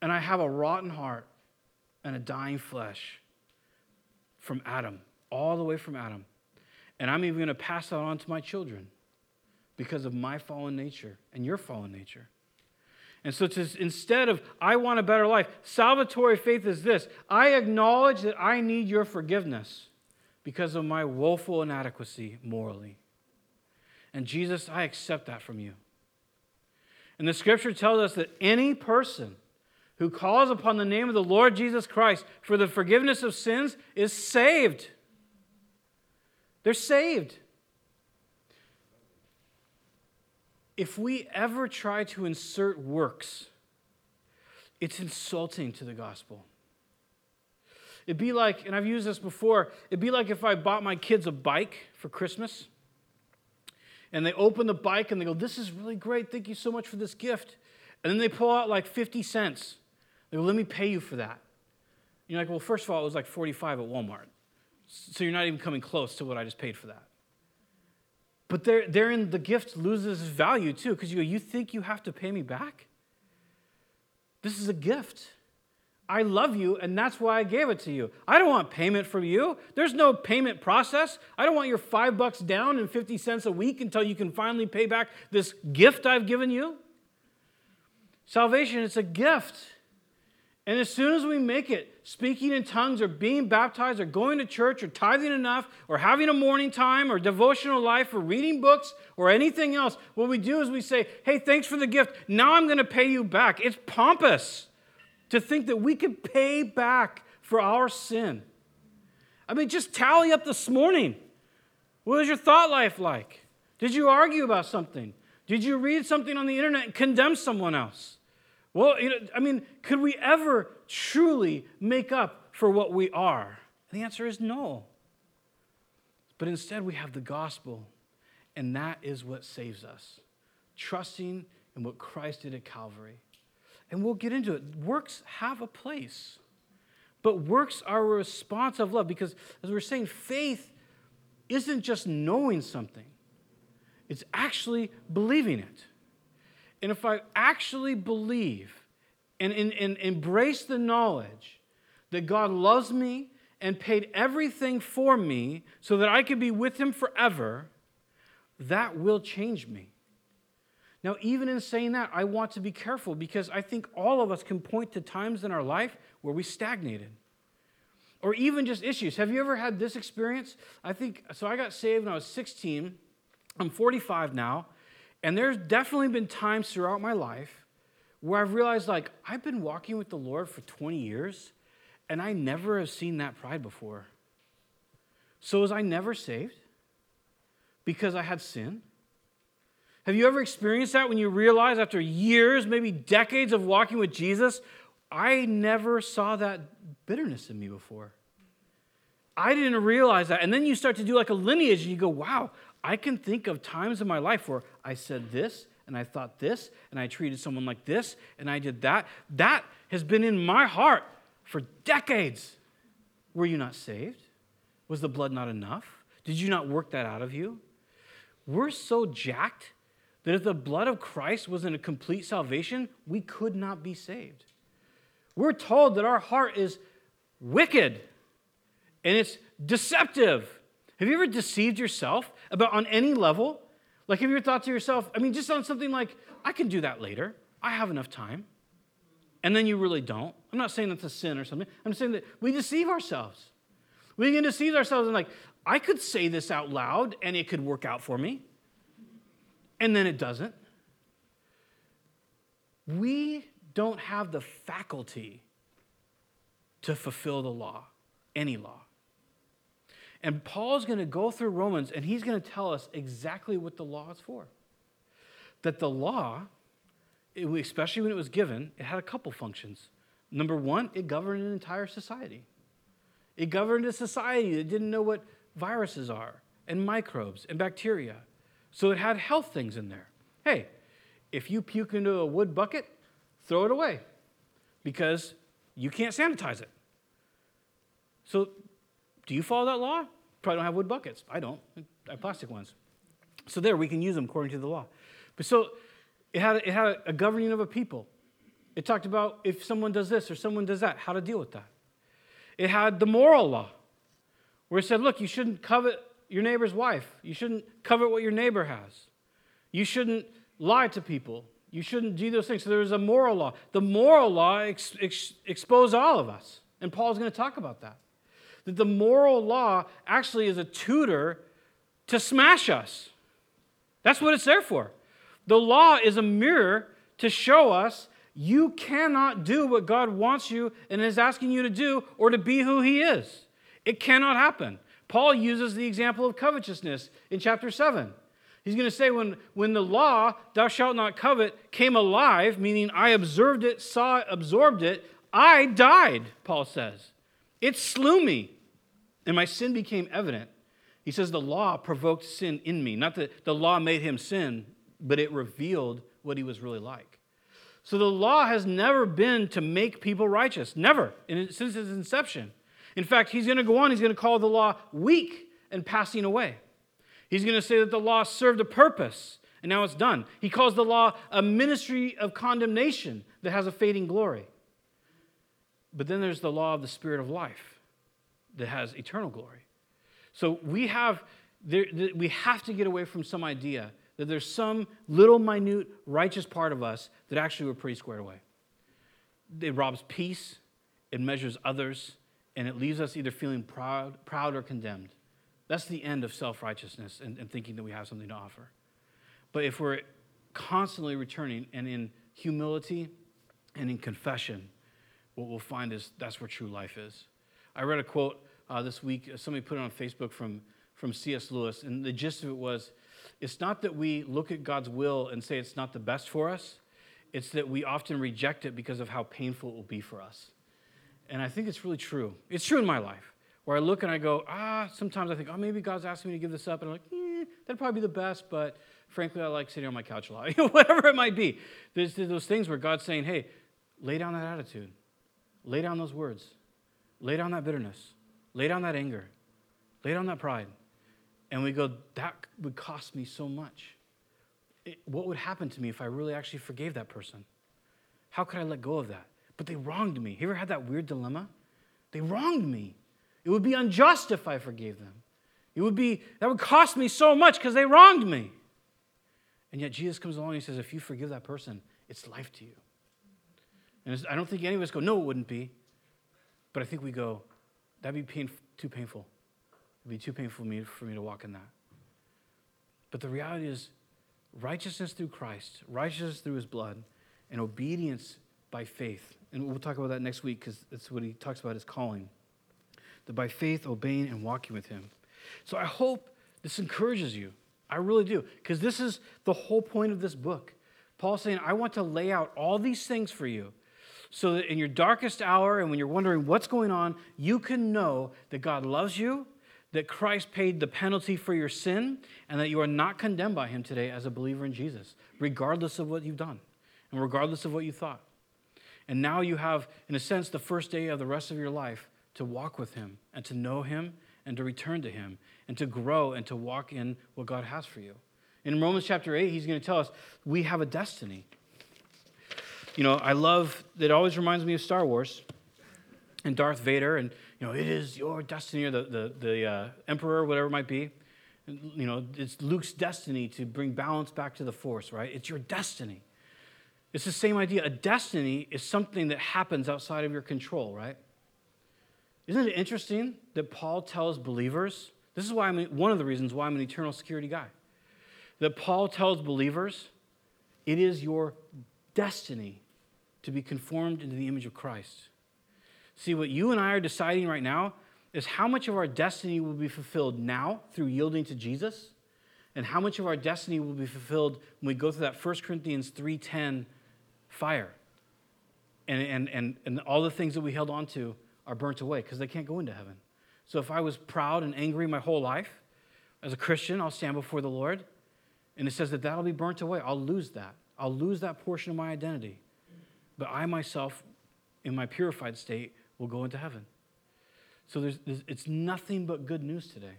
And I have a rotten heart and a dying flesh from Adam, all the way from Adam. And I'm even going to pass that on to my children because of my fallen nature and your fallen nature. And so, to, instead of, I want a better life, salvatory faith is this I acknowledge that I need your forgiveness because of my woeful inadequacy morally. And Jesus, I accept that from you. And the scripture tells us that any person who calls upon the name of the Lord Jesus Christ for the forgiveness of sins is saved. They're saved. If we ever try to insert works, it's insulting to the gospel. It'd be like, and I've used this before, it'd be like if I bought my kids a bike for Christmas and they open the bike and they go, This is really great. Thank you so much for this gift. And then they pull out like 50 cents. They go, Let me pay you for that. You're like, Well, first of all, it was like 45 at Walmart. So you're not even coming close to what I just paid for that. But therein, the gift loses value too, because you go, You think you have to pay me back? This is a gift. I love you, and that's why I gave it to you. I don't want payment from you. There's no payment process. I don't want your five bucks down and 50 cents a week until you can finally pay back this gift I've given you. Salvation, it's a gift. And as soon as we make it, speaking in tongues or being baptized or going to church or tithing enough or having a morning time or devotional life or reading books or anything else, what we do is we say, hey, thanks for the gift. Now I'm going to pay you back. It's pompous to think that we can pay back for our sin. I mean, just tally up this morning. What was your thought life like? Did you argue about something? Did you read something on the internet and condemn someone else? Well, you know, I mean, could we ever truly make up for what we are? And the answer is no. But instead, we have the gospel, and that is what saves us. Trusting in what Christ did at Calvary. And we'll get into it. Works have a place, but works are a response of love because, as we're saying, faith isn't just knowing something, it's actually believing it. And if I actually believe and, and, and embrace the knowledge that God loves me and paid everything for me so that I could be with Him forever, that will change me. Now, even in saying that, I want to be careful because I think all of us can point to times in our life where we stagnated. Or even just issues. Have you ever had this experience? I think, so I got saved when I was 16. I'm 45 now. And there's definitely been times throughout my life where I've realized, like, I've been walking with the Lord for 20 years and I never have seen that pride before. So was I never saved? Because I had sin? Have you ever experienced that when you realize after years, maybe decades of walking with Jesus, I never saw that bitterness in me before? I didn't realize that. And then you start to do like a lineage and you go, wow, I can think of times in my life where I said this and I thought this and I treated someone like this and I did that. That has been in my heart for decades. Were you not saved? Was the blood not enough? Did you not work that out of you? We're so jacked that if the blood of Christ wasn't a complete salvation, we could not be saved. We're told that our heart is wicked and it's deceptive. Have you ever deceived yourself about on any level? Like, have you ever thought to yourself, I mean, just on something like, I can do that later, I have enough time. And then you really don't. I'm not saying that's a sin or something. I'm saying that we deceive ourselves. We can deceive ourselves and, like, I could say this out loud and it could work out for me and then it doesn't. We don't have the faculty to fulfill the law, any law. And Paul's going to go through Romans and he's going to tell us exactly what the law is for. That the law, especially when it was given, it had a couple functions. Number one, it governed an entire society. It governed a society that didn't know what viruses are and microbes and bacteria. So it had health things in there. Hey, if you puke into a wood bucket, throw it away because you can't sanitize it. So, do you follow that law? Probably don't have wood buckets. I don't. I have plastic ones. So there, we can use them according to the law. But so it had, it had a governing of a people. It talked about if someone does this or someone does that, how to deal with that. It had the moral law, where it said, look, you shouldn't covet your neighbor's wife. You shouldn't covet what your neighbor has. You shouldn't lie to people. You shouldn't do those things. So there was a moral law. The moral law ex- ex- exposed all of us. And Paul's going to talk about that. That the moral law actually is a tutor to smash us. That's what it's there for. The law is a mirror to show us you cannot do what God wants you and is asking you to do or to be who He is. It cannot happen. Paul uses the example of covetousness in chapter 7. He's going to say, when, when the law, thou shalt not covet, came alive, meaning I observed it, saw it, absorbed it, I died, Paul says. It slew me, and my sin became evident. He says the law provoked sin in me. Not that the law made him sin, but it revealed what he was really like. So the law has never been to make people righteous, never, since its inception. In fact, he's going to go on, he's going to call the law weak and passing away. He's going to say that the law served a purpose and now it's done. He calls the law a ministry of condemnation that has a fading glory. But then there's the law of the spirit of life that has eternal glory. So we have, there, we have to get away from some idea that there's some little minute righteous part of us that actually we're pretty squared away. It robs peace, it measures others, and it leaves us either feeling proud, proud or condemned. That's the end of self righteousness and, and thinking that we have something to offer. But if we're constantly returning and in humility and in confession, what we'll find is that's where true life is. I read a quote uh, this week, somebody put it on Facebook from, from C.S. Lewis, and the gist of it was it's not that we look at God's will and say it's not the best for us, it's that we often reject it because of how painful it will be for us. And I think it's really true. It's true in my life, where I look and I go, ah, sometimes I think, oh, maybe God's asking me to give this up. And I'm like, eh, that'd probably be the best, but frankly, I like sitting on my couch a lot. Whatever it might be. There's, there's those things where God's saying, hey, lay down that attitude, lay down those words, lay down that bitterness, lay down that anger, lay down that pride. And we go, that would cost me so much. It, what would happen to me if I really actually forgave that person? How could I let go of that? But they wronged me. Have you ever had that weird dilemma? They wronged me. It would be unjust if I forgave them. It would be, that would cost me so much because they wronged me. And yet Jesus comes along and he says, if you forgive that person, it's life to you. And I don't think any of us go, no, it wouldn't be. But I think we go, that'd be pain, too painful. It'd be too painful for me, for me to walk in that. But the reality is, righteousness through Christ, righteousness through his blood, and obedience by faith. And we'll talk about that next week because that's what he talks about his calling. That by faith, obeying and walking with him. So I hope this encourages you. I really do. Because this is the whole point of this book. Paul's saying, I want to lay out all these things for you so that in your darkest hour and when you're wondering what's going on, you can know that God loves you, that Christ paid the penalty for your sin, and that you are not condemned by him today as a believer in Jesus, regardless of what you've done and regardless of what you thought. And now you have, in a sense, the first day of the rest of your life to walk with him and to know him and to return to him and to grow and to walk in what God has for you. In Romans chapter 8, he's going to tell us we have a destiny. You know, I love, it always reminds me of Star Wars and Darth Vader and you know, it is your destiny, or the, the, the uh, emperor, whatever it might be. You know, it's Luke's destiny to bring balance back to the force, right? It's your destiny. It's the same idea. A destiny is something that happens outside of your control, right? Isn't it interesting that Paul tells believers? This is why I'm one of the reasons why I'm an eternal security guy. That Paul tells believers, it is your destiny to be conformed into the image of Christ. See, what you and I are deciding right now is how much of our destiny will be fulfilled now through yielding to Jesus, and how much of our destiny will be fulfilled when we go through that 1 Corinthians 3:10 fire. And, and, and, and all the things that we held on to are burnt away because they can't go into heaven. So if I was proud and angry my whole life, as a Christian, I'll stand before the Lord, and it says that that'll be burnt away. I'll lose that. I'll lose that portion of my identity. But I myself, in my purified state, will go into heaven. So there's, there's, it's nothing but good news today.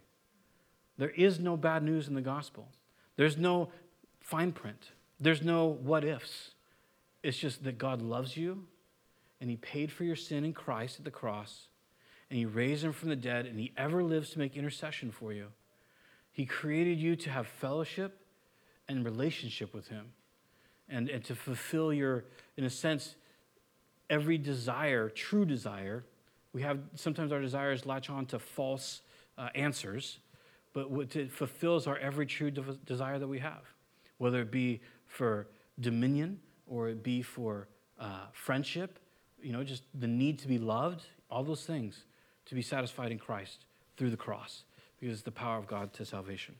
There is no bad news in the gospel. There's no fine print. There's no what ifs. It's just that God loves you and He paid for your sin in Christ at the cross and He raised Him from the dead and He ever lives to make intercession for you. He created you to have fellowship and relationship with Him and, and to fulfill your, in a sense, every desire, true desire. We have sometimes our desires latch on to false uh, answers, but it fulfills our every true de- desire that we have, whether it be for dominion or it be for uh, friendship, you know, just the need to be loved, all those things to be satisfied in Christ through the cross, because it's the power of God to salvation.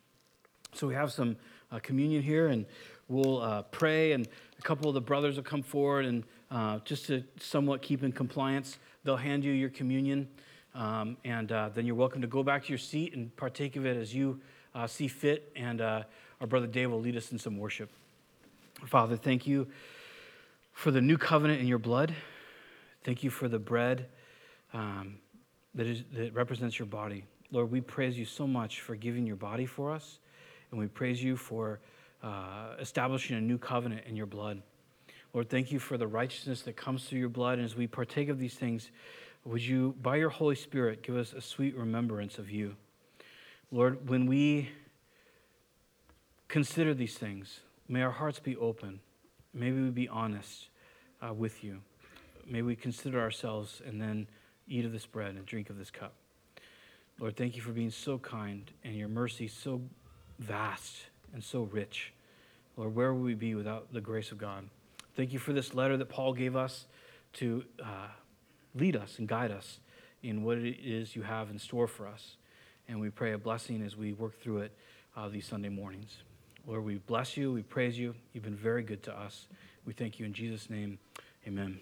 So we have some uh, communion here, and we'll uh, pray, and a couple of the brothers will come forward, and uh, just to somewhat keep in compliance, they'll hand you your communion, um, and uh, then you're welcome to go back to your seat and partake of it as you uh, see fit, and uh, our brother Dave will lead us in some worship. Father, thank you for the new covenant in your blood. Thank you for the bread um, that, is, that represents your body. Lord, we praise you so much for giving your body for us, and we praise you for uh, establishing a new covenant in your blood. Lord, thank you for the righteousness that comes through your blood. And as we partake of these things, would you, by your Holy Spirit, give us a sweet remembrance of you? Lord, when we consider these things, may our hearts be open. May we be honest uh, with you. May we consider ourselves and then eat of this bread and drink of this cup. Lord, thank you for being so kind and your mercy so vast and so rich. Lord, where would we be without the grace of God? Thank you for this letter that Paul gave us to uh, lead us and guide us in what it is you have in store for us. And we pray a blessing as we work through it uh, these Sunday mornings. Lord, we bless you. We praise you. You've been very good to us. We thank you in Jesus' name. Amen.